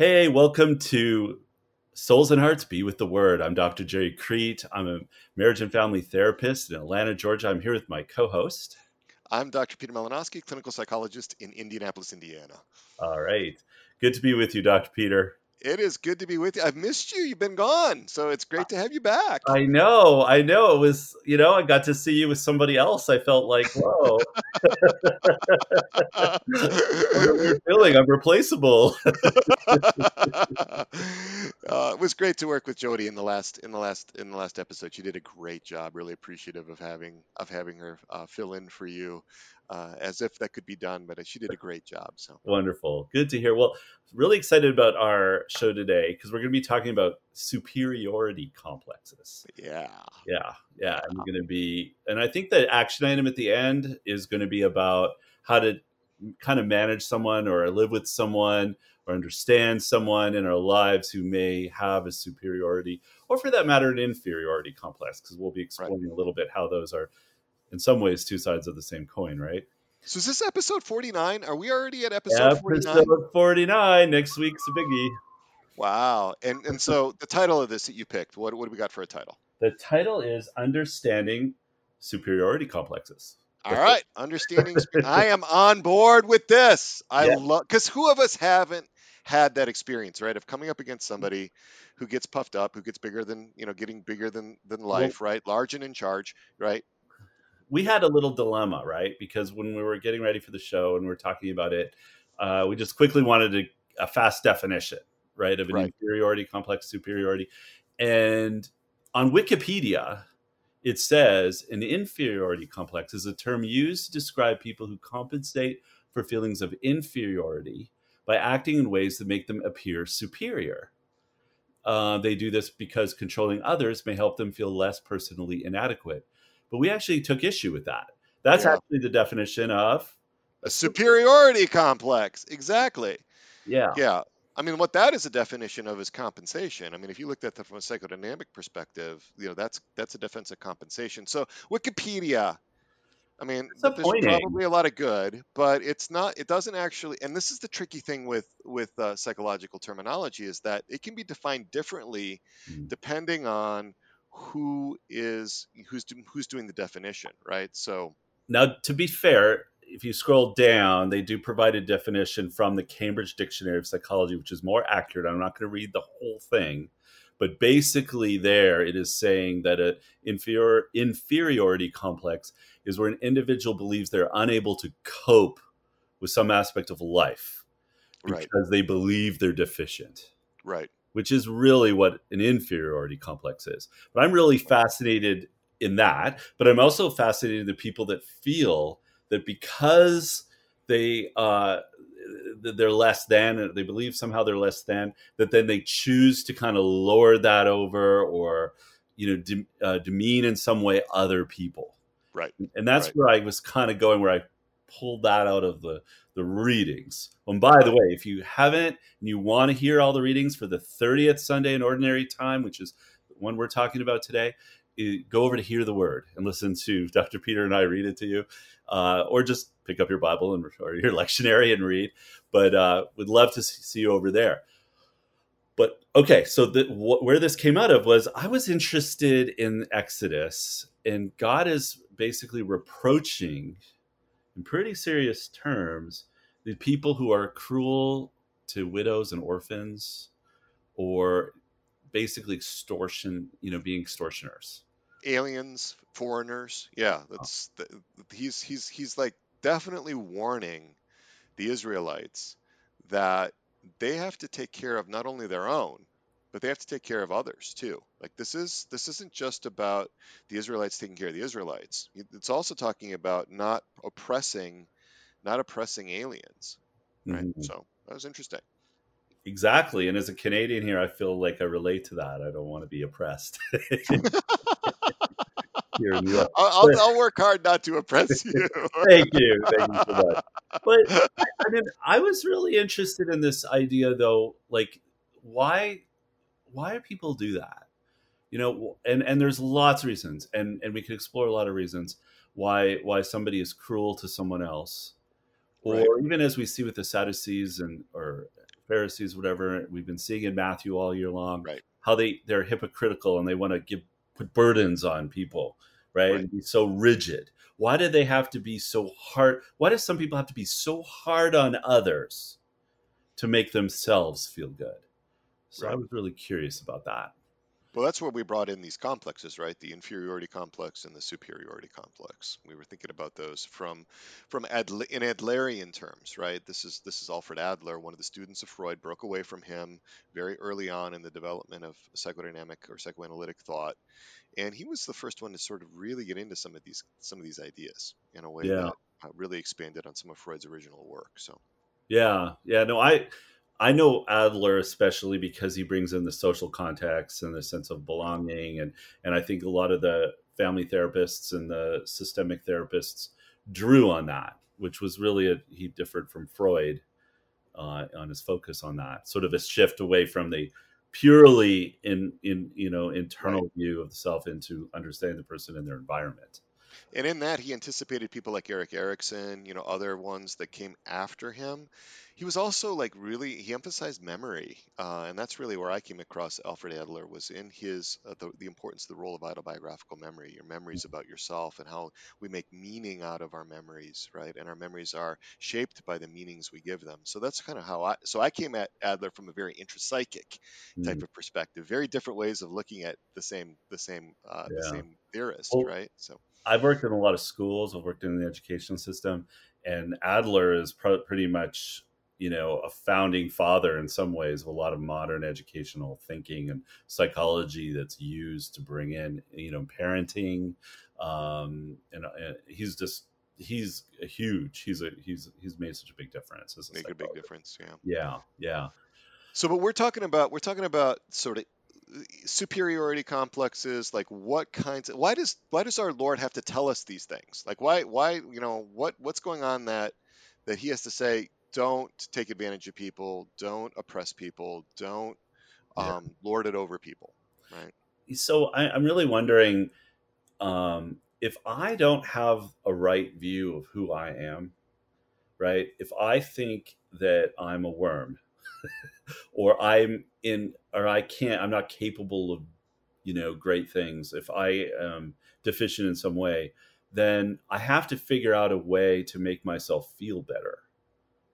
Hey, welcome to Souls and Hearts Be with the Word. I'm Dr. Gerry Crete. I'm a marriage and family therapist in Atlanta, Georgia. I'm here with my co host. I'm Dr. Peter Malinoski, clinical psychologist in Indianapolis, Indiana. All right. Good to be with you, Dr. Peter. It is good to be with you. I've missed you. You've been gone. So it's great to have you back. I know. I know. It was, you know, I got to see you with somebody else. I felt like, whoa. weird feeling. I'm replaceable. uh, it was great to work with Jody in the last in the last in the last episode. She did a great job. Really appreciative of having of having her uh, fill in for you uh, as if that could be done, but she did a great job. So wonderful, good to hear. Well, really excited about our show today because we're going to be talking about superiority complexes. Yeah, yeah, yeah. And we're going to be, and I think the action item at the end is going to be about how to kind of manage someone or live with someone or understand someone in our lives who may have a superiority or for that matter an inferiority complex because we'll be exploring right. a little bit how those are in some ways two sides of the same coin, right? So is this episode 49? Are we already at episode, episode 49? Episode 49. Next week's a biggie. Wow. And and so the title of this that you picked, what what do we got for a title? The title is Understanding Superiority Complexes. All right, understanding. I am on board with this. I yeah. love because who of us haven't had that experience, right? Of coming up against somebody who gets puffed up, who gets bigger than you know, getting bigger than than life, well, right? Large and in charge, right? We had a little dilemma, right? Because when we were getting ready for the show and we are talking about it, uh, we just quickly wanted a, a fast definition, right, of an right. inferiority complex, superiority. And on Wikipedia, it says an inferiority complex is a term used to describe people who compensate for feelings of inferiority by acting in ways that make them appear superior. Uh, they do this because controlling others may help them feel less personally inadequate. But we actually took issue with that. That's yeah. actually the definition of a superiority complex. Exactly. Yeah. Yeah. I mean, what that is a definition of is compensation. I mean, if you looked at that from a psychodynamic perspective, you know, that's that's a defense of compensation. So Wikipedia, I mean, there's probably a lot of good, but it's not. It doesn't actually. And this is the tricky thing with with uh, psychological terminology is that it can be defined differently mm. depending on who is who's who's doing the definition, right? So now, to be fair, if you scroll down, they do provide a definition from the Cambridge Dictionary of Psychology, which is more accurate. I'm not going to read the whole thing, but basically, there it is saying that an inferior, inferiority complex is where an individual believes they're unable to cope with some aspect of life because right. they believe they're deficient. Right which is really what an inferiority complex is. But I'm really fascinated in that. But I'm also fascinated in the people that feel that because they uh, they're less than, they believe somehow they're less than, that then they choose to kind of lower that over or you know de- uh, demean in some way other people. Right. And that's right. where I was kind of going, where I pulled that out of the the readings. And by the way, if you haven't and you want to hear all the readings for the 30th Sunday in Ordinary Time, which is the one we're talking about today, go over to Hear the Word and listen to Dr. Peter and I read it to you, uh, or just pick up your Bible and or your lectionary and read. But uh, would love to see you over there. But okay, so the, wh- where this came out of was I was interested in Exodus, and God is basically reproaching in pretty serious terms the people who are cruel to widows and orphans or basically extortion you know being extortioners aliens foreigners yeah that's oh. the, he's he's he's like definitely warning the israelites that they have to take care of not only their own but they have to take care of others too. Like this is this isn't just about the Israelites taking care of the Israelites. It's also talking about not oppressing, not oppressing aliens, right? Mm-hmm. So that was interesting. Exactly, and as a Canadian here, I feel like I relate to that. I don't want to be oppressed. here in I'll, I'll, I'll, work hard not to oppress you. thank you, thank you so much. But I mean, I was really interested in this idea, though. Like, why why do people do that? You know, and and there's lots of reasons, and and we can explore a lot of reasons why why somebody is cruel to someone else, or right. even as we see with the Sadducees and or Pharisees, whatever we've been seeing in Matthew all year long, right. how they they're hypocritical and they want to give put burdens on people, right? right. And be so rigid. Why do they have to be so hard? Why do some people have to be so hard on others to make themselves feel good? So right. I was really curious about that. Well, that's where we brought in these complexes, right? The inferiority complex and the superiority complex. We were thinking about those from from Adler, in Adlerian terms, right? This is this is Alfred Adler, one of the students of Freud, broke away from him very early on in the development of psychodynamic or psychoanalytic thought, and he was the first one to sort of really get into some of these some of these ideas in a way yeah. that uh, really expanded on some of Freud's original work. So, yeah, yeah, no, I I know Adler especially because he brings in the social context and the sense of belonging, and and I think a lot of the family therapists and the systemic therapists drew on that, which was really a, he differed from Freud uh, on his focus on that, sort of a shift away from the purely in in you know internal right. view of the self into understanding the person and their environment. And in that, he anticipated people like Erik Erikson, you know, other ones that came after him. He was also like really he emphasized memory, uh, and that's really where I came across Alfred Adler was in his uh, the, the importance of the role of autobiographical memory, your memories about yourself, and how we make meaning out of our memories, right? And our memories are shaped by the meanings we give them. So that's kind of how I so I came at Adler from a very intrapsychic type mm. of perspective, very different ways of looking at the same the same uh, yeah. the same theorist, well, right? So I've worked in a lot of schools. I've worked in the education system, and Adler is pretty much you know a founding father in some ways of a lot of modern educational thinking and psychology that's used to bring in you know parenting um and, and he's just he's a huge he's a he's he's made such a big difference make a big difference yeah yeah yeah so but we're talking about we're talking about sort of superiority complexes like what kinds of why does why does our lord have to tell us these things? Like why why you know what what's going on that that he has to say don't take advantage of people. Don't oppress people. Don't yeah. um, lord it over people right? So I, am really wondering um, if i don't have a right view of who i am right? If i think that i'm a worm or I'm in, or I can't, I'm not capable of, you know, great things. If I am deficient in some way, then I have to figure out a way to make myself feel better.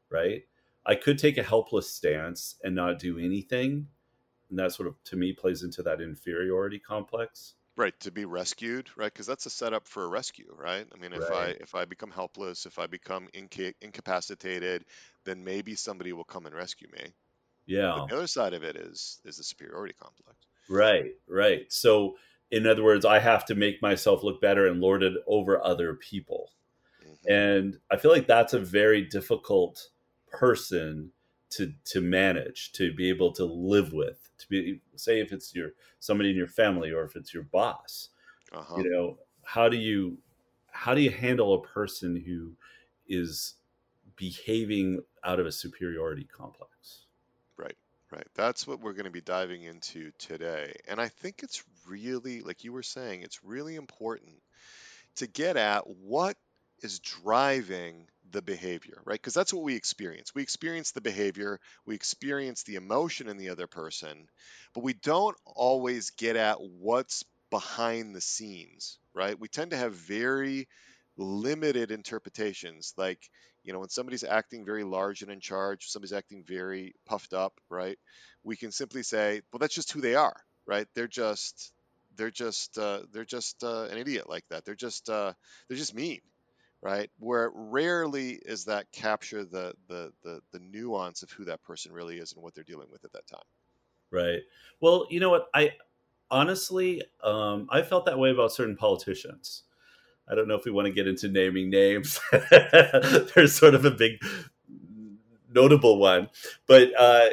Right. I could take a helpless stance and not do anything. And that sort of, to me, plays into that inferiority complex right to be rescued right? Because that's a setup for a rescue right? I mean if right. i if i become helpless if i become inca- incapacitated then maybe somebody will come and rescue me. Yeah. but the other side of it is is the superiority complex. Right right. So in other words i have to make myself look better and lord it over other people. Mm-hmm. and i feel like that's a very difficult person to to manage to be able to live with to be say if it's your somebody in your family or if it's your boss uh-huh. you know how do you how do you handle a person who is behaving out of a superiority complex? Right right. That's what we're going to be diving into today. And i think it's really like you were saying it's really important to get at what is driving the behavior, right? Because that's what we experience. We experience the behavior, we experience the emotion in the other person, but we don't always get at what's behind the scenes, right? We tend to have very limited interpretations. Like, you know, when somebody's acting very large and in charge, somebody's acting very puffed up, right? We can simply say, well, that's just who they are, right? They're just they're just uh, they're just uh, an idiot like that. They're just uh, they're just mean, right? Where rarely is that capture the, the the the nuance of who that person really is and what they're dealing with at that time. Right. Well, you know what? I honestly, um, I felt that way about certain politicians. I don't know if we want to get into naming names. There's sort of a big notable one, but uh,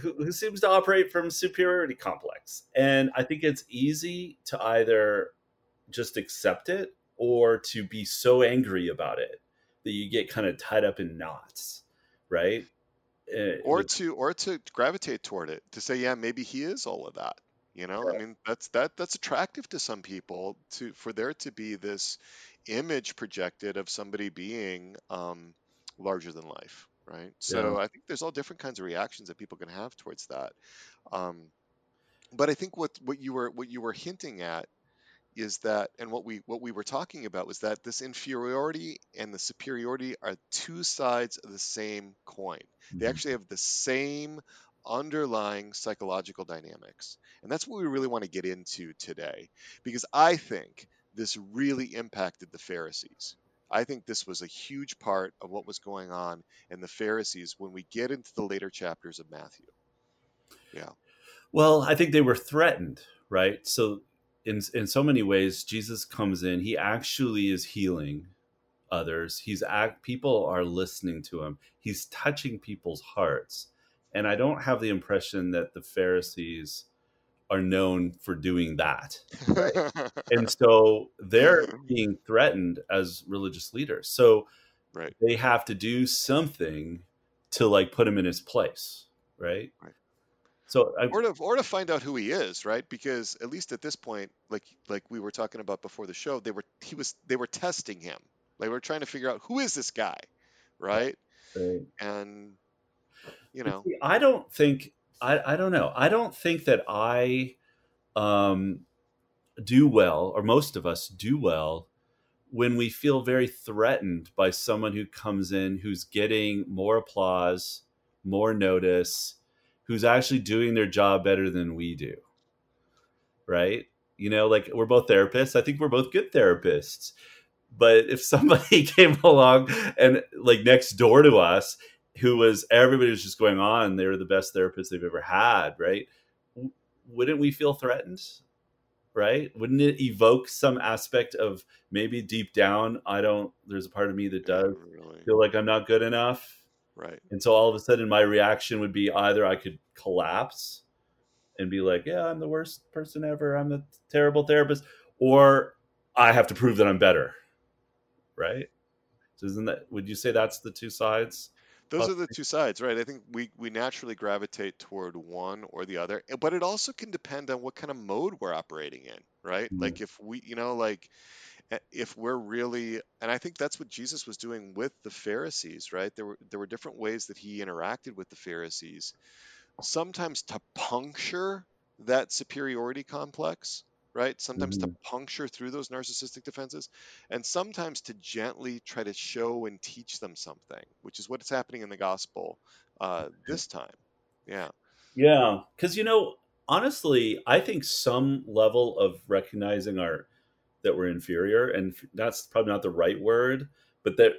who, who, seems to operate from superiority complex. And I think it's easy to either just accept it or to be so angry about it that you get kind of tied up in knots, right? Uh, or to or to gravitate toward it to say, yeah, maybe he is all of that. You know, I mean, that's that that's attractive to some people to for there to be this image projected of somebody being um, larger than life, right? So yeah. I think there's all different kinds of reactions that people can have towards that. Um, but I think what what you were what you were hinting at is that and what we what we were talking about was that this inferiority and the superiority are two sides of the same coin. Mm-hmm. They actually have the same underlying psychological dynamics. And that's what we really want to get into today because I think this really impacted the Pharisees. I think this was a huge part of what was going on in the Pharisees when we get into the later chapters of Matthew. Yeah. Well, I think they were threatened, right? So in in so many ways Jesus comes in, he actually is healing others. He's act people are listening to him. He's touching people's hearts. And I don't have the impression that the Pharisees are known for doing that. Right? and so they're being threatened as religious leaders. So right. they have to do something to like put him in his place, right? right. So I, or to or to find out who he is, right? Because at least at this point, like like we were talking about before the show, they were he was they were testing him. They were trying to figure out who is this guy, right? right. And you know, I don't think I, I don't know. I don't think that I um, do well, or most of us do well, when we feel very threatened by someone who comes in who's getting more applause, more notice, who's actually doing their job better than we do. Right? You know, like we're both therapists. I think we're both good therapists. But if somebody came along and like next door to us who was everybody was just going on they were the best therapists they've ever had right wouldn't we feel threatened right wouldn't it evoke some aspect of maybe deep down i don't there's a part of me that does really. feel like i'm not good enough right and so all of a sudden my reaction would be either i could collapse and be like yeah i'm the worst person ever i'm a terrible therapist or i have to prove that i'm better right so isn't that would you say that's the two sides those are the two sides, right? I think we we naturally gravitate toward one or the other, eh, but it also can depend on what kind of mode we're operating in, right? Mm-hmm. Like if we, you know, like if we're really and I think that's what Jesus was doing with the Pharisees, right? There were there were different ways that he interacted with the Pharisees. Sometimes to puncture that superiority complex, right? Sometimes mm-hmm. to puncture through those narcissistic defenses, and sometimes to gently try to show and teach them something, which is what's happening in the gospel uh, this time. Yeah. Yeah. Because, you know, honestly, I think some level of recognizing our that we're inferior, and that's probably not the right word, but that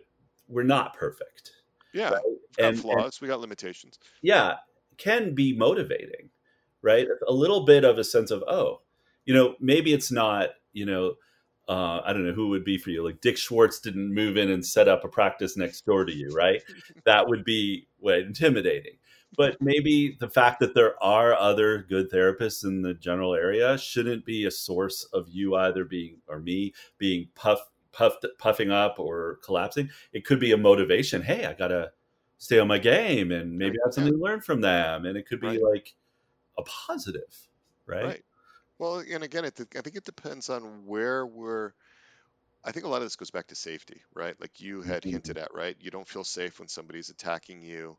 we're not perfect. Yeah. Right? We got and, flaws, and, we got limitations. Yeah. Can be motivating, right? A little bit of a sense of, oh, you know, maybe it's not, you know, uh, I don't know who would be for you. Like Dick Schwartz didn't move in and set up a practice next door to you, right? that would be well, intimidating. But maybe the fact that there are other good therapists in the general area shouldn't be a source of you either being or me being puff, puffed, puffing up or collapsing. It could be a motivation. Hey, I gotta stay on my game, and maybe I have something to learn from them. And it could be right. like a positive, right? right. Well, and again, it, I think it depends on where we're. I think a lot of this goes back to safety, right? Like you had mm-hmm. hinted at, right? You don't feel safe when somebody's attacking you.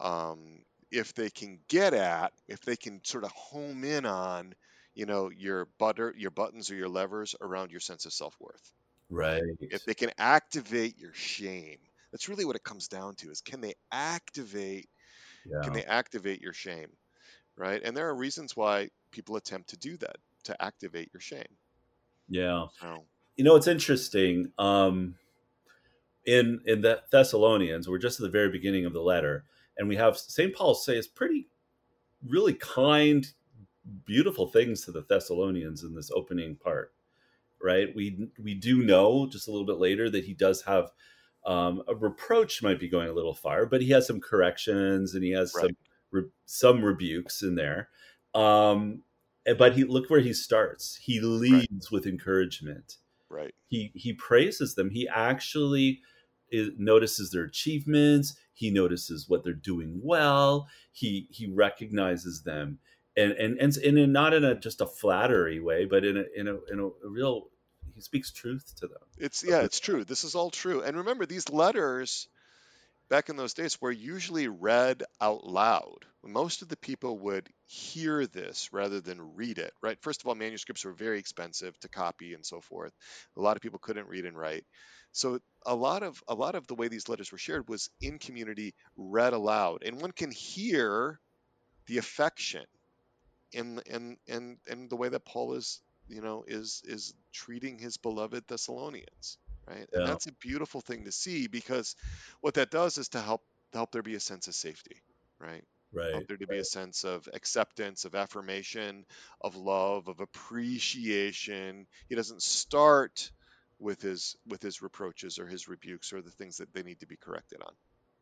Um, if they can get at, if they can sort of home in on, you know, your butter, your buttons or your levers around your sense of self worth. Right. If they can activate your shame, that's really what it comes down to: is can they activate? Yeah. Can they activate your shame? Right. And there are reasons why people attempt to do that to activate your shame. Yeah. So. You know, it's interesting. Um, in in the Thessalonians, we're just at the very beginning of the letter, and we have St. Paul say it's pretty, really kind, beautiful things to the Thessalonians in this opening part. Right? We we do know just a little bit later that he does have um, a reproach might be going a little far, but he has some corrections and he has right. some re- some rebukes in there. Um, but he look where he starts. He leads right. with encouragement. Right. He he praises them. He actually is, notices their achievements. He notices what they're doing well. He he recognizes them, and and and, and in, not in a just a flattery way, but in a in a in a, a real. He speaks truth to them. It's yeah, it's true. This is all true. And remember, these letters back in those days were usually read out loud. Most of the people would hear this rather than read it, right? First of all, manuscripts were very expensive to copy and so forth. A lot of people couldn't read and write. So a lot of a lot of the way these letters were shared was in community read aloud and one can hear the affection in in in in the way that Paul is you know is is treating his beloved Thessalonians right yeah. and that's a beautiful thing to see because what that does is to help help there be a sense of safety right right help there to right. be a sense of acceptance of affirmation of love of appreciation he doesn't start with his with his reproaches or his rebukes or the things that they need to be corrected on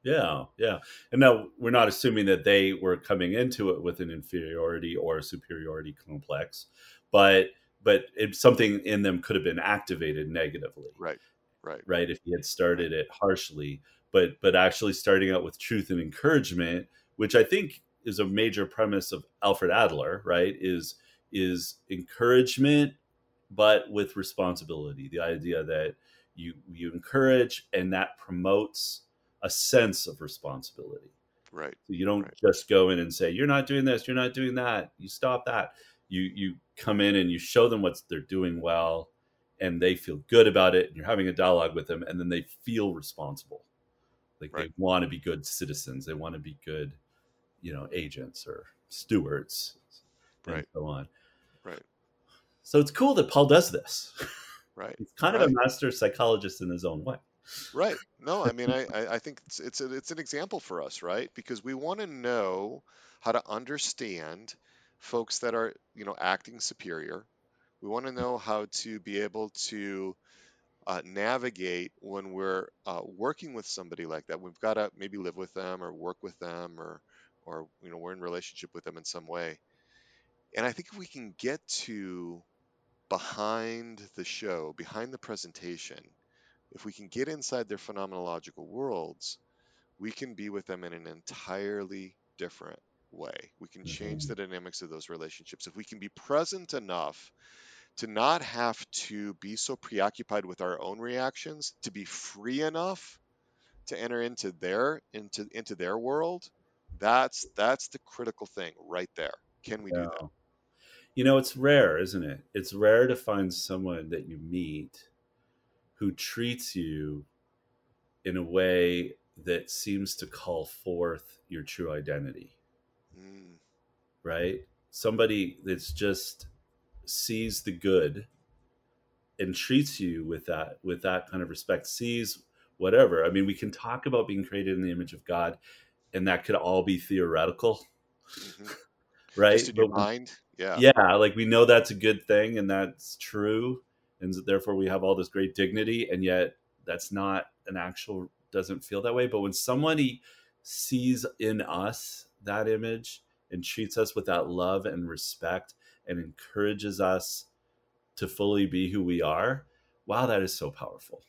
yeah, yeah. And now we're not assuming that they were coming into it with an inferiority or a superiority complex, but but it, something in them could have been activated negatively. Right. Right. Right. If he had started it harshly, but but actually starting out with truth and encouragement, which I think is a major premise of Alfred Adler, right? Is is encouragement, but with responsibility. The idea that you you encourage and that promotes a sense of responsibility. Right. So you don't right. just go in and say, "You're not doing this. You're not doing that. You stop that." You you come in and you show them what they're doing well, and they feel good about it. And you're having a dialogue with them, and then they feel responsible. Like right. they want to be good citizens. They want to be good, you know, agents or stewards, and right. so on. Right. So it's cool that Paul does this. Right. He's kind right. of a master psychologist in his own way. Right. No, I mean, I, I think it's it's, a, it's an example for us, right? Because we want to know how to understand folks that are, you know, acting superior. We want to know how to be able to uh, navigate when we're uh, working with somebody like that. We've got to maybe live with them or work with them or, or you know, we're in relationship with them in some way. And I think if we can get to behind the show, behind the presentation, if we can get inside their phenomenological worlds, we can be with them in an entirely different way. We can change the mm-hmm. dynamics of those relationships. If we can be present enough to not have to be so preoccupied with our own reactions, to be free enough to enter into their into into their world, that's that's the critical thing right there. Can we yeah. do that? You know, it's rare, isn't it? It's rare to find someone that you meet who treats you in a way that seems to call forth your true identity. Mm. Right? Somebody that's just sees the good and treats you with that with that kind of respect, sees whatever. I mean, we can talk about being created in the image of God, and that could all be theoretical. Mm-hmm. right? Just in your mind. Yeah. Yeah, like we know that's a good thing and that's true and therefore we have all this great dignity and yet that's not an actual doesn't feel that way but when somebody sees in us that image and treats us with that love and respect and encourages us to fully be who we are wow that is so powerful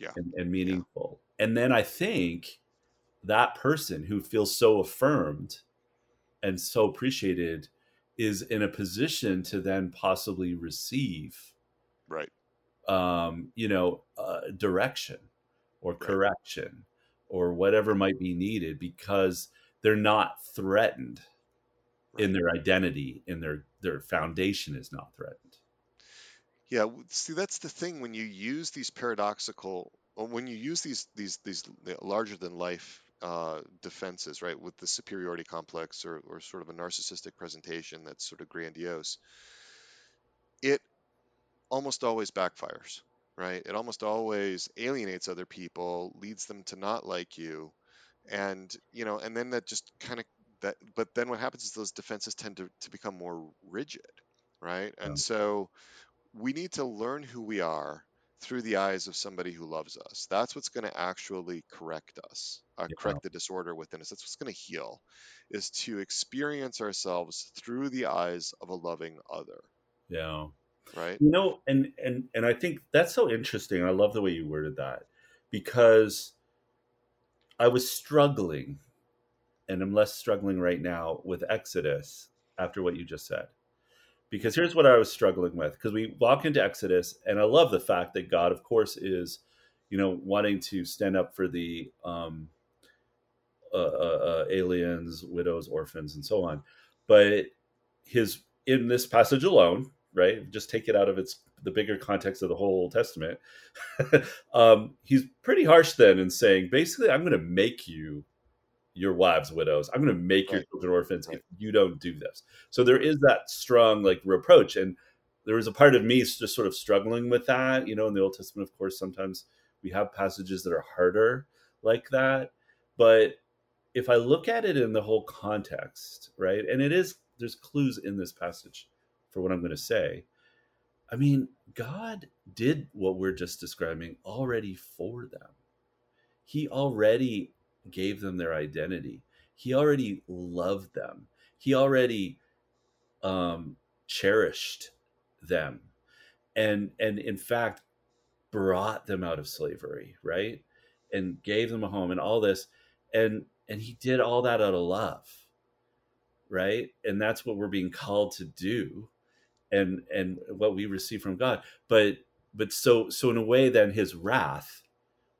yeah and, and meaningful yeah. and then i think that person who feels so affirmed and so appreciated is in a position to then possibly receive right um, you know uh, direction or correction right. or whatever might be needed because they're not threatened right. in their identity in their their foundation is not threatened yeah see that's the thing when you use these paradoxical when you use these these these larger than life uh, defenses, right, with the superiority complex or, or sort of a narcissistic presentation that's sort of grandiose, it almost always backfires, right? It almost always alienates other people, leads them to not like you, and you know, and then that just kind of that. But then what happens is those defenses tend to to become more rigid, right? And so we need to learn who we are through the eyes of somebody who loves us. That's what's going to actually correct us, uh, yeah. correct the disorder within us. That's what's going to heal, is to experience ourselves through the eyes of a loving other. Yeah right you know and and and i think that's so interesting i love the way you worded that because i was struggling and i'm less struggling right now with exodus after what you just said because here's what i was struggling with because we walk into exodus and i love the fact that god of course is you know wanting to stand up for the um uh, uh, uh, aliens, widows, orphans, and so on. But his in this passage alone, right? Just take it out of its the bigger context of the whole Old Testament. um, he's pretty harsh then in saying, basically, I'm going to make you your wives widows. I'm going to make right. your children orphans right. if you don't do this. So there is that strong like reproach, and there was a part of me just sort of struggling with that. You know, in the Old Testament, of course, sometimes we have passages that are harder like that, but if I look at it in the whole context, right, and it is there's clues in this passage for what I'm going to say. I mean, God did what we're just describing already for them. He already gave them their identity. He already loved them. He already um, cherished them, and and in fact brought them out of slavery, right? And gave them a home and all this, and and he did all that out of love, right? And that's what we're being called to do, and and what we receive from God. But but so so in a way, then his wrath,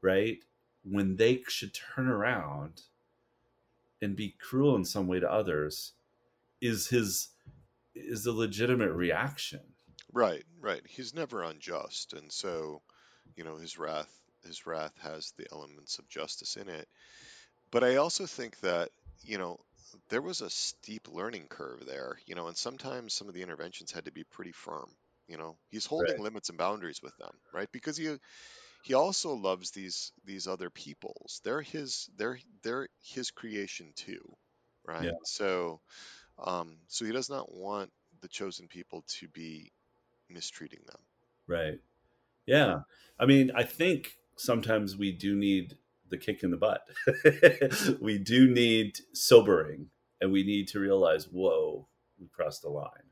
right? When they should turn around and be cruel in some way to others is his is a legitimate reaction. Right right. He's never unjust and so you know his wrath his wrath has the elements of justice in it. But i also think that you know there was a steep learning curve there you know and sometimes some of the interventions had to be pretty firm you know. He's holding right. limits and boundaries with them right? Because he he also loves these these other peoples. They're his they're they're his creation too, right? Yeah. So um so he does not want the chosen people to be mistreating them. Right. Yeah. I mean, I think sometimes we do need the kick in the butt. we do need sobering and we need to realize, whoa, we crossed the line.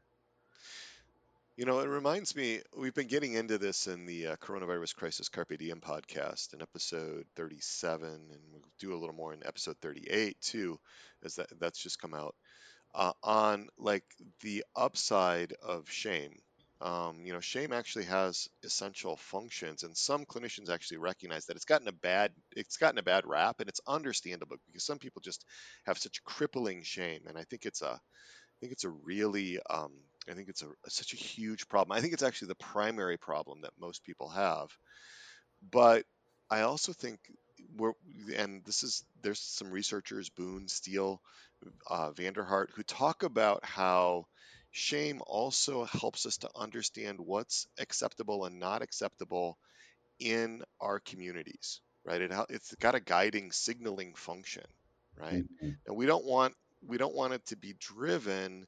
You know, it reminds me, we've been getting into this in the uh, Coronavirus Crisis Carpe Diem podcast in episode 37, and we'll do a little more in episode 38 too, as that, that's just come out, uh, on like the upside of shame. Um, you know, shame actually has essential functions, and some clinicians actually recognize that it's gotten a bad it's gotten a bad rap, and it's understandable because some people just have such crippling shame, and I think it's a I think it's a really um, I think it's a, such a huge problem. I think it's actually the primary problem that most people have. But I also think we're, and this is, there's some researchers, Boon, Steele, uh, van der Hart, who talk about how shame also helps us to understand what's acceptable and not acceptable in our communities, right? It, it's got a guiding signaling function, right? Mm-hmm. And we don't want we don't want it to be driven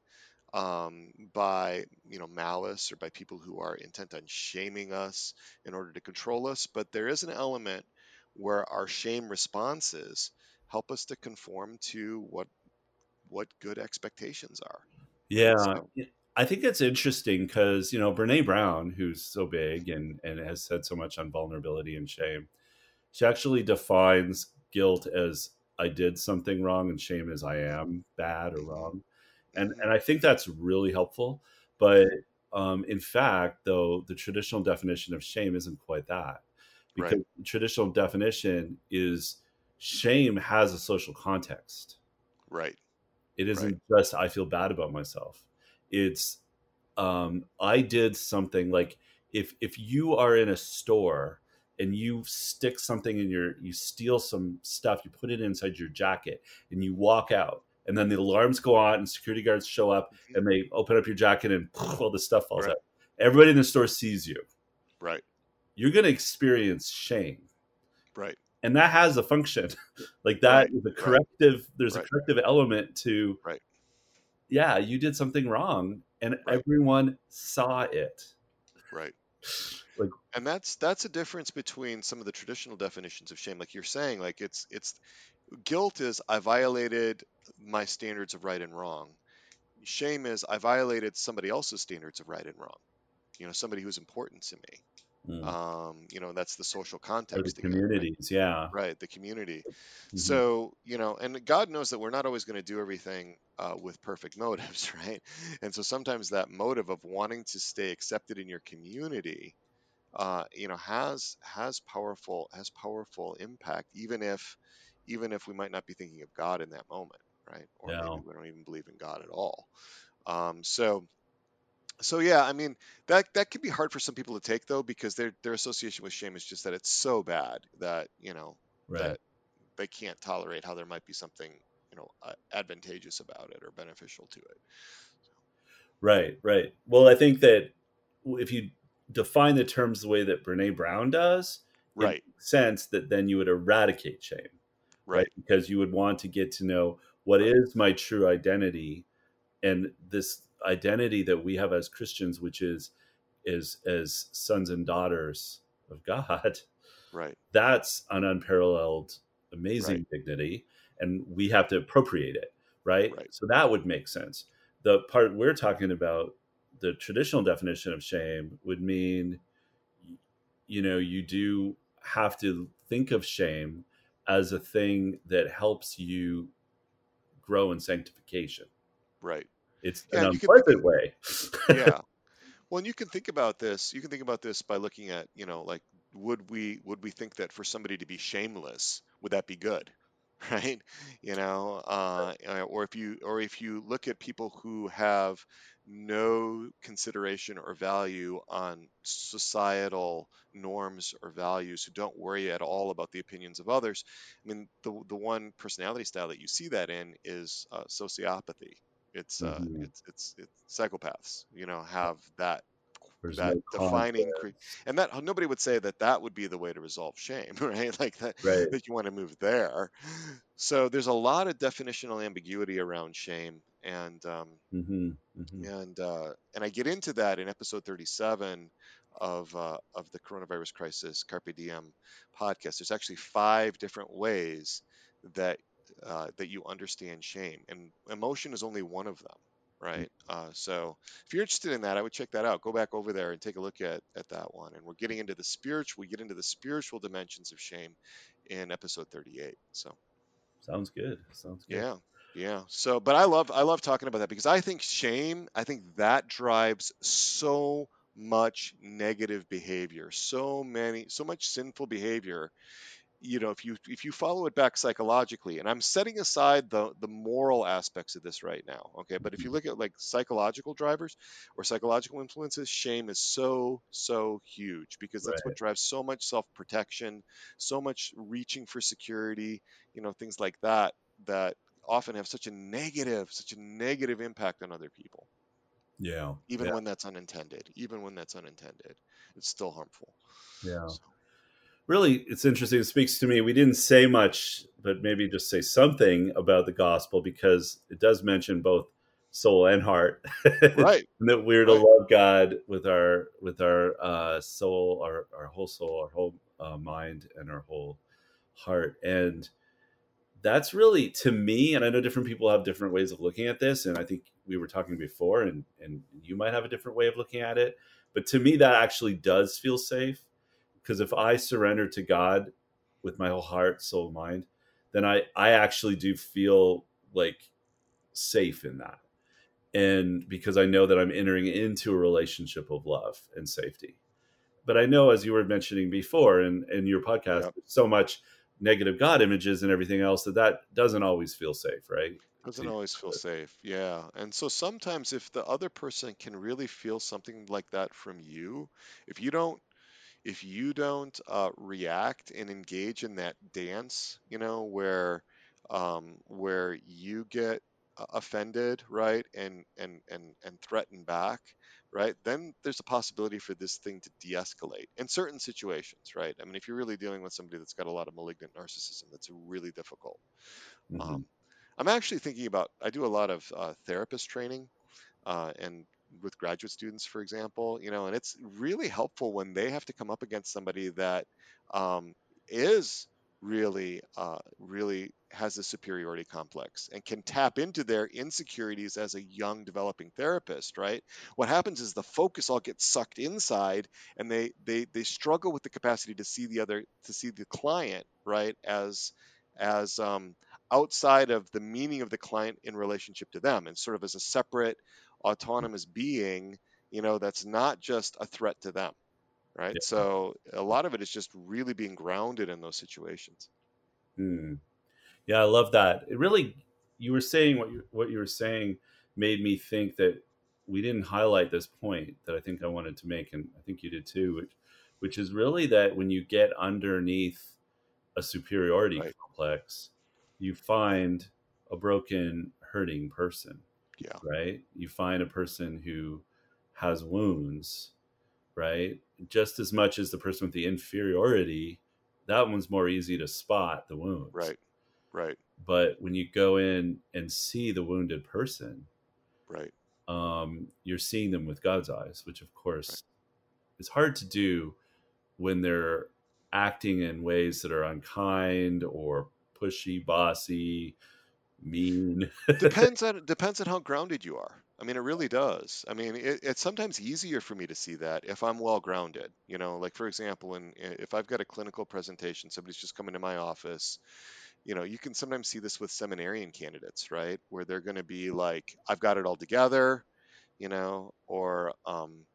um, by you know malice or by people who are intent on shaming us in order to control us. But there is an element where our shame responses help us to conform to what what good expectations are. Yeah. So, I think it's interesting because you know Brene Brown, who's so big and and has said so much on vulnerability and shame, she actually defines guilt as I did something wrong and shame as I am bad or wrong and and I think that's really helpful. But um, in fact, though, the traditional definition of shame isn't quite that, because right. the traditional definition is shame has a social context. Right. It isn't right. just I feel bad about myself. It's um, I did something like if if you are in a store and you stick something in your you steal some stuff, you put it inside your jacket and you walk out and then the alarms go on and security guards show up mm-hmm. and they open up your jacket and all the stuff falls right. out. Everybody in the store sees you. Right. You're going to experience shame. Right. And that has a function. like that right. is a corrective right. there's a corrective element to Right. Yeah, you did something wrong and everyone saw it. Right. Like, and that's that's a difference between some of the traditional definitions of shame like you're saying like it's it's guilt is I violated my standards of right and wrong. Shame is I violated somebody else's standards of right and wrong. You know, somebody who's important to me. Mm. Um, you know, that's the social context. the communities, right? yeah. Right, the community. Mm-hmm. So, you know, and God knows that we're not always going to do everything uh, with perfect motives, right? And so sometimes that motive of wanting to stay accepted in your community, uh, you know, has has powerful has powerful impact, even if even if we might not be thinking of God in that moment, right? Or no. maybe we don't even believe in God at all. Um, so, so yeah, I mean that that can be hard for some people to take though because their their association with shame is just that it's so bad that you know right. that they can't tolerate how there might be something you know uh, advantageous about it or beneficial to it. Right, right. Well, I think that if you define the terms the way that Brene Brown does, right, sense that then you would eradicate shame, right? Because you would want to get to know what is my true identity, and this identity that we have as Christians, which is is as sons and daughters of God. Right. That's an unparalleled, amazing right. dignity, and we have to appropriate it, right? right? So that would make sense. The part we're talking about, the traditional definition of shame would mean, you know, you do have to think of shame as a thing that helps you grow in sanctification. Right. It's yeah, an unpleasant think, way. yeah. Well, and you can think about this. You can think about this by looking at, you know, like would we would we think that for somebody to be shameless, would that be good? Right? You know, uh, or if you or if you look at people who have no consideration or value on societal norms or values who don't worry at all about the opinions of others. I mean the, the one personality style that you see that in is uh, sociopathy. It's uh, mm-hmm. it's it's it's psychopaths you know have that There's that no defining cre- and that nobody would say that that would be the way to resolve shame right? Like that right. that you want to move there. So there's a lot of definitional ambiguity around shame and um, mm-hmm. Mm-hmm. and uh, and I get into that in episode 37 of uh, of the coronavirus crisis Carpe Diem podcast. There's actually five different ways that uh, that you understand shame, and emotion is only one of them, right? Uh, so if you're interested in that, I would check that out. Go back over there and take a look at at that one. And we're getting into the spiritual. We get into the spiritual dimensions of shame in episode 38. So sounds good. Sounds good. Yeah. Yeah. So, but I love I love talking about that because I think shame, I think that drives so much negative behavior, so many so much sinful behavior. You know, if you if you follow it back psychologically, and I'm setting aside the the moral aspects of this right now, okay? But if you look at like psychological drivers or psychological influences, shame is so so huge because that's Right. what drives so much self-protection, so much reaching for security, you know, things like that that often have such a negative, such a negative impact on other people. Yeah. Even yeah. when that's unintended, even when that's unintended, it's still harmful. Yeah. So, Really, it's interesting. It speaks to me. We didn't say much, but maybe just say something about the gospel because it does mention both soul and heart. right. and that we're to Right. love God with our with our uh, soul, our our whole soul, our whole uh, mind, and our whole heart. And that's really to me and i know different people have different ways of looking at this and i think we were talking before and and you might have a different way of looking at it but to me that actually does feel safe because if i surrender to god with my whole heart soul mind then i i actually do feel like safe in that and because i know that i'm entering into a relationship of love and safety but i know as you were mentioning before in in your podcast Yep. so much negative god images and everything else that that doesn't always feel safe right Doesn't always feel safe. Yeah. And so sometimes if the other person can really feel something like that from you, if you don't if you don't uh, react and engage in that dance, you know, where um, where you get offended, right, and and and and threaten back, right, then there's a possibility for this thing to de-escalate in certain situations, right? I mean, if you're really dealing with somebody that's got a lot of malignant narcissism, that's really difficult. Mhm. Um, I'm actually thinking about. I do a lot of uh, therapist training, uh, and with graduate students, for example, you know, and it's really helpful when they have to come up against somebody that um, is really, uh, really has a superiority complex and can tap into their insecurities as a young developing therapist, right? What happens is the focus all gets sucked inside, and they they they struggle with the capacity to see the other to see the client, right, as as um, outside of the meaning of the client in relationship to them and sort of as a separate autonomous being you know that's not just a threat to them right Yeah. so a lot of it is just really being grounded in those situations Hmm. Yeah, I love that. It really, you were saying what you what you were saying made me think that we didn't highlight this point that I think I wanted to make, and I think you did too, which, which is really that when you get underneath a superiority right. complex, you find a broken, hurting person. Yeah. Right. You find a person who has wounds, right? Just as much as the person with the inferiority, that one's more easy to spot the wounds. Right. Right. But when you go in and see the wounded person, right, um, you're seeing them with God's eyes, which of course right. is hard to do when they're acting in ways that are unkind or pushy, bossy, mean. depends on depends on how grounded you are. I mean, it really does. I mean, it, it's sometimes easier for me to see that if I'm well grounded. You know, like for example, in if I've got a clinical presentation, somebody's just come into my office. You know, you can sometimes see this with seminarian candidates, right? Where they're going to be like, "I've got it all together," you know, or um,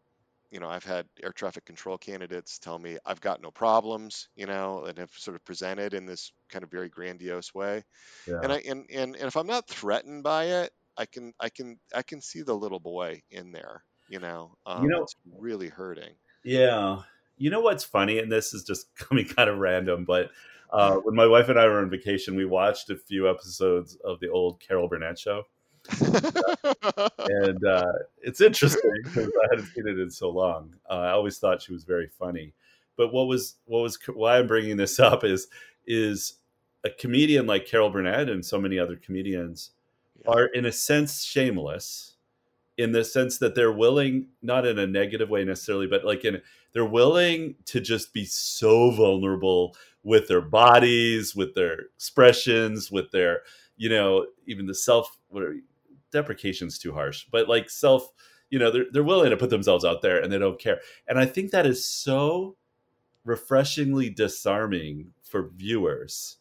you know, I've had air traffic control candidates tell me I've got no problems, you know, and have sort of presented in this kind of very grandiose way. Yeah. And I and, and and if I'm not threatened by it, I can I can I can see the little boy in there, you know. Um, you know, it's really hurting. Yeah. You know what's funny, and this is just coming kind of random, but uh, when my wife and I were on vacation, we watched a few episodes of the old Carol Burnett show and uh, it's interesting because I hadn't seen it in so long. Uh, I always thought she was very funny, but what was what was why I'm bringing this up is is a comedian like Carol Burnett and so many other comedians. Are in a sense shameless in the sense that they're willing not in a negative way necessarily but like in they're willing to just be so vulnerable with their bodies with their expressions with their you know even the self what are, deprecation's too harsh, but like self, you know, they're they're willing to put themselves out there and they don't care. And I think that is so refreshingly disarming for viewers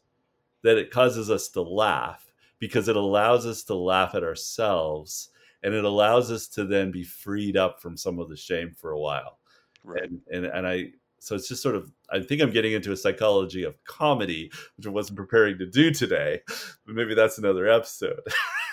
that it causes us to laugh because it allows us to laugh at ourselves and it allows us to then be freed up from some of the shame for a while. Right. And and, and I so it's just sort of I think I'm getting into a psychology of comedy, which I wasn't preparing to do today, but maybe that's another episode.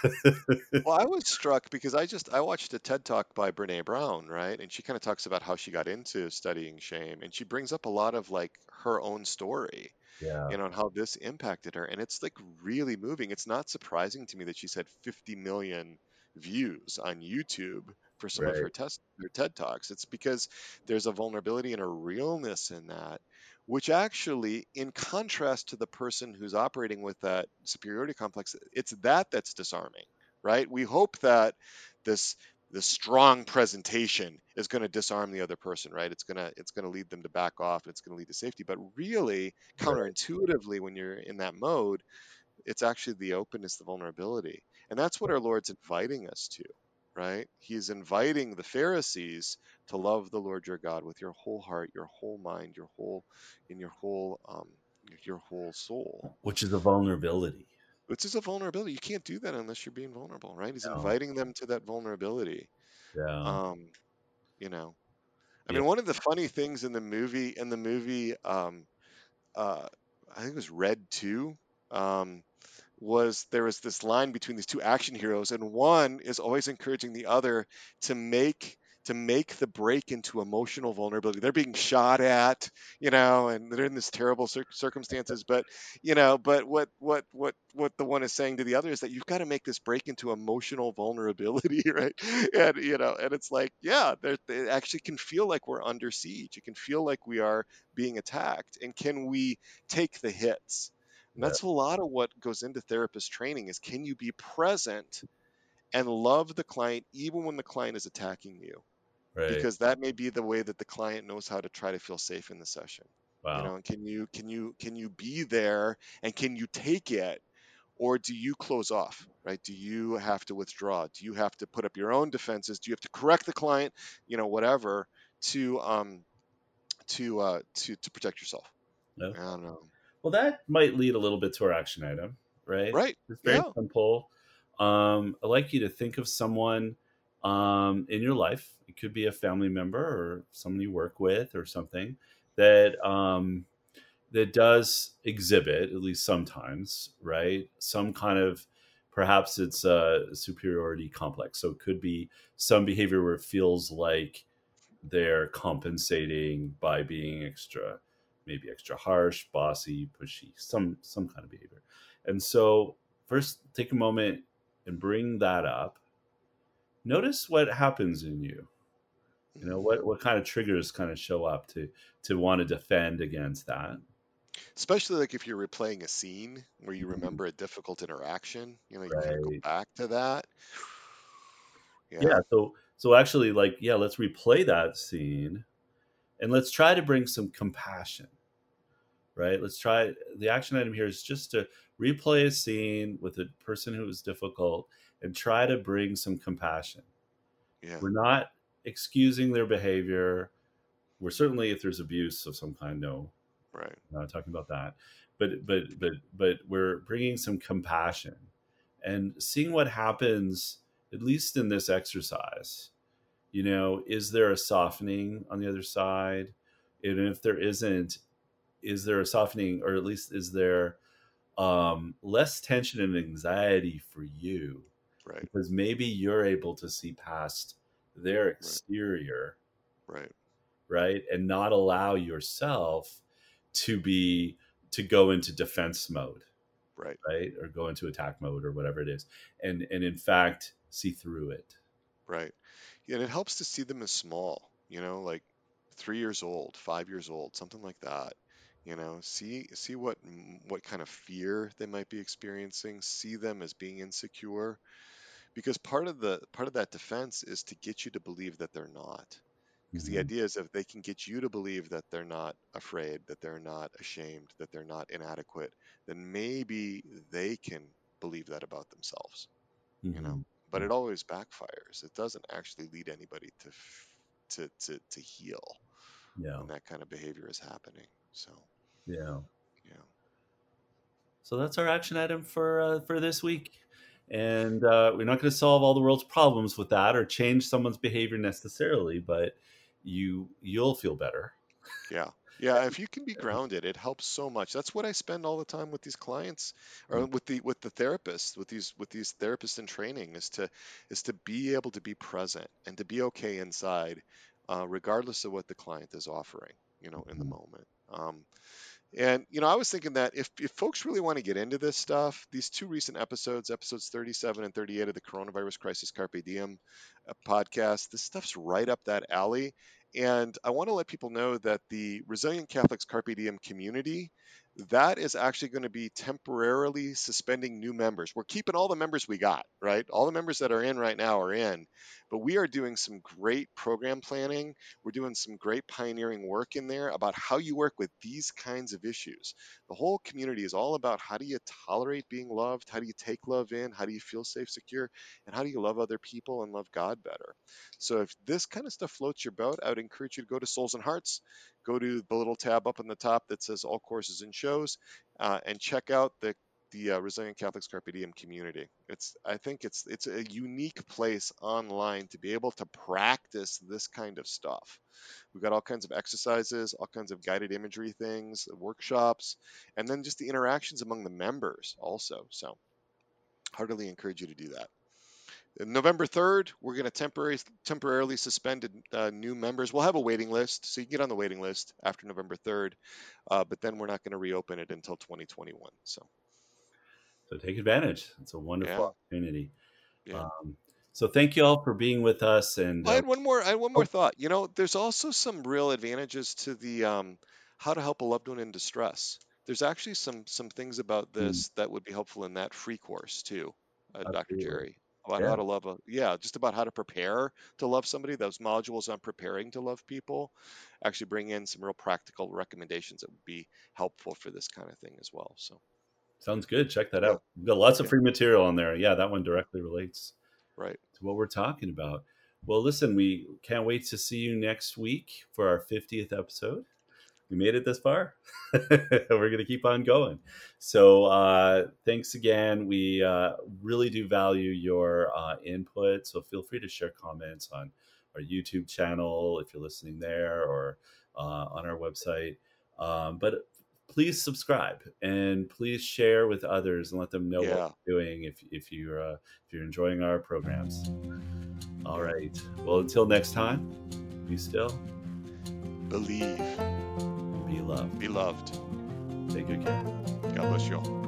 well, I was struck because I just I watched a TED talk by Brene Brown, right? And she kind of talks about how she got into studying shame, and she brings up a lot of like her own story, yeah, you know, and how this impacted her, and it's like really moving. It's not surprising to me that she's had 50 million views on YouTube for some of her test her TED talks. It's because there's a vulnerability and a realness in that which actually, in contrast to the person who's operating with that superiority complex, it's that that's disarming, right? We hope that this the strong presentation is going to disarm the other person right? It's going to it's going to lead them to back off it's going to lead to safety. But really counterintuitively when you're in that mode it's actually the openness the vulnerability. And that's what our lord's inviting us to right? He's inviting the Pharisees to love the Lord your God with your whole heart, your whole mind, your whole in your whole um, your whole soul, which is a vulnerability. Which is a vulnerability. You can't do that unless you're being vulnerable, right? He's no. inviting them to that vulnerability. Yeah. Um, you know, I yeah. mean, one of the funny things in the movie in the movie, um, uh, I think it was Red Two. Um, was there was this line between these two action heroes and one is always encouraging the other to make to make the break into emotional vulnerability. They're being shot at you know and they're in this terrible cir- circumstances but you know but what what what what the one is saying to the other is that you've got to make this break into emotional vulnerability right? And you know and it's like yeah it actually can feel like we're under siege. It can feel like we are being attacked. And can we take the hits? And that's a lot of what goes into therapist training is can you be present and love the client even when the client is attacking you? Right. Because that may be the way that the client knows how to try to feel safe in the session. Wow. You know, and can you can you can you be there and can you take it or do you close off right do you have to withdraw do you have to put up your own defenses do you have to correct the client you know whatever to um to uh to to protect yourself i don't know well, that might lead a little bit to our action item, right? Right. It's very yeah. simple. Um, I'd like you to think of someone um, in your life. It could be a family member or someone you work with or something that um, that does exhibit, at least sometimes, right? Some kind of perhaps it's a superiority complex. So it could be some behavior where it feels like they're compensating by being extra, maybe extra harsh, bossy, pushy, some some kind of behavior. And so first take a moment and bring that up. Notice what happens in you. You know, what what kind of triggers kind of show up to to want to defend against that especially like if you're replaying a scene where you mm-hmm. remember a difficult interaction you know you right. kind of go back to that yeah. yeah so so actually like yeah let's replay that scene and let's try to bring some compassion right let's try the action item here is just to replay a scene with a person who is difficult and try to bring some compassion yeah. we're not excusing their behavior we're certainly if there's abuse of some kind no Right. Not talking about that, but but but but we're bringing some compassion and seeing what happens at least in this exercise. You know, is there a softening on the other side? And if there isn't, is there a softening, or at least is there um, less tension and anxiety for you? Right. Because maybe you're able to see past their exterior. Right. Right. And not allow yourself to be to go into defense mode right right or go into attack mode or whatever it is and and in fact see through it right yeah, and it helps to see them as small you know like three years old five years old something like that you know see see what mm, what kind of fear they might be experiencing see them as being insecure because part of the part of that defense is to get you to believe that they're not because the mm-hmm. idea is if they can get you to believe that they're not afraid, that they're not ashamed, that they're not inadequate, then maybe they can believe that about themselves. Mm-hmm. You know, mm-hmm. but it always backfires. It doesn't actually lead anybody to to to to heal. Yeah. When that kind of behavior is happening. So. Yeah. Yeah. So that's our action item for uh, for this week and uh, we're not going to solve all the world's problems with that or change someone's behavior necessarily but you you'll feel better. Yeah. Yeah, if you can be grounded, it helps so much. That's what I spend all the time with these clients or mm. with the with the therapists, with these with these therapists in training is to is to be able to be present and to be okay inside uh, regardless of what the client is offering, you know, in the mm-hmm. moment. Um, and you know, I was thinking that if if folks really want to get into this stuff, these two recent episodes, episodes 37 and 38 of the Coronavirus Crisis Carpe Diem uh, podcast, this stuff's right up that alley. And I want to let people know that the Resilient Catholics Carpe Diem community that is actually going to be temporarily suspending new members. We're keeping all the members we got, right? All the members that are in right now are in, but we are doing some great program planning. We're doing some great pioneering work in there about how you work with these kinds of issues. The whole community is all about how do you tolerate being loved? How do you take love in? How do you feel safe, secure? And how do you love other people and love God better? So if this kind of stuff floats your boat, I would encourage you to go to Souls and Hearts go to the little tab up on the top that says all courses and shows uh, and check out the the uh, Resilient Catholics Carpe Diem community. It's I think it's it's a unique place online to be able to practice this kind of stuff. We've got all kinds of exercises, all kinds of guided imagery things, workshops, and then just the interactions among the members also. So heartily encourage you to do that. November 3rd, we're going to temporarily temporarily suspend uh, new members. We'll have a waiting list, so you can get on the waiting list after November 3rd, uh, but then we're not going to reopen it until 2021. So, so take advantage. It's a wonderful yeah. opportunity. Yeah. Um, so thank you all for being with us. And uh, I had one more. I had one more oh. thought. You know, there's also some real advantages to the um, how to help a loved one in distress. There's actually some some things about hmm. this mm. that would be helpful in that free course too, uh, Dr. Gerry about yeah. how to love a yeah just about how to prepare to love somebody those modules on preparing to love people actually bring in some real practical recommendations that would be helpful for this kind of thing as well so sounds good check that yeah. out we've got lots of free material on there yeah that one directly relates right to what we're talking about well listen we can't wait to see you next week for our 50th episode we made it this far. We're going to keep on going. So uh, thanks again. We uh, really do value your uh, input. So feel free to share comments on our YouTube channel if you're listening there or uh, on our website. Um, but please subscribe and please share with others and let them know Yeah. what we're doing if if you're uh, if you're enjoying our programs. All right. Well, until next time, be still, Believe, be loved. be loved. Take good care. God bless you all.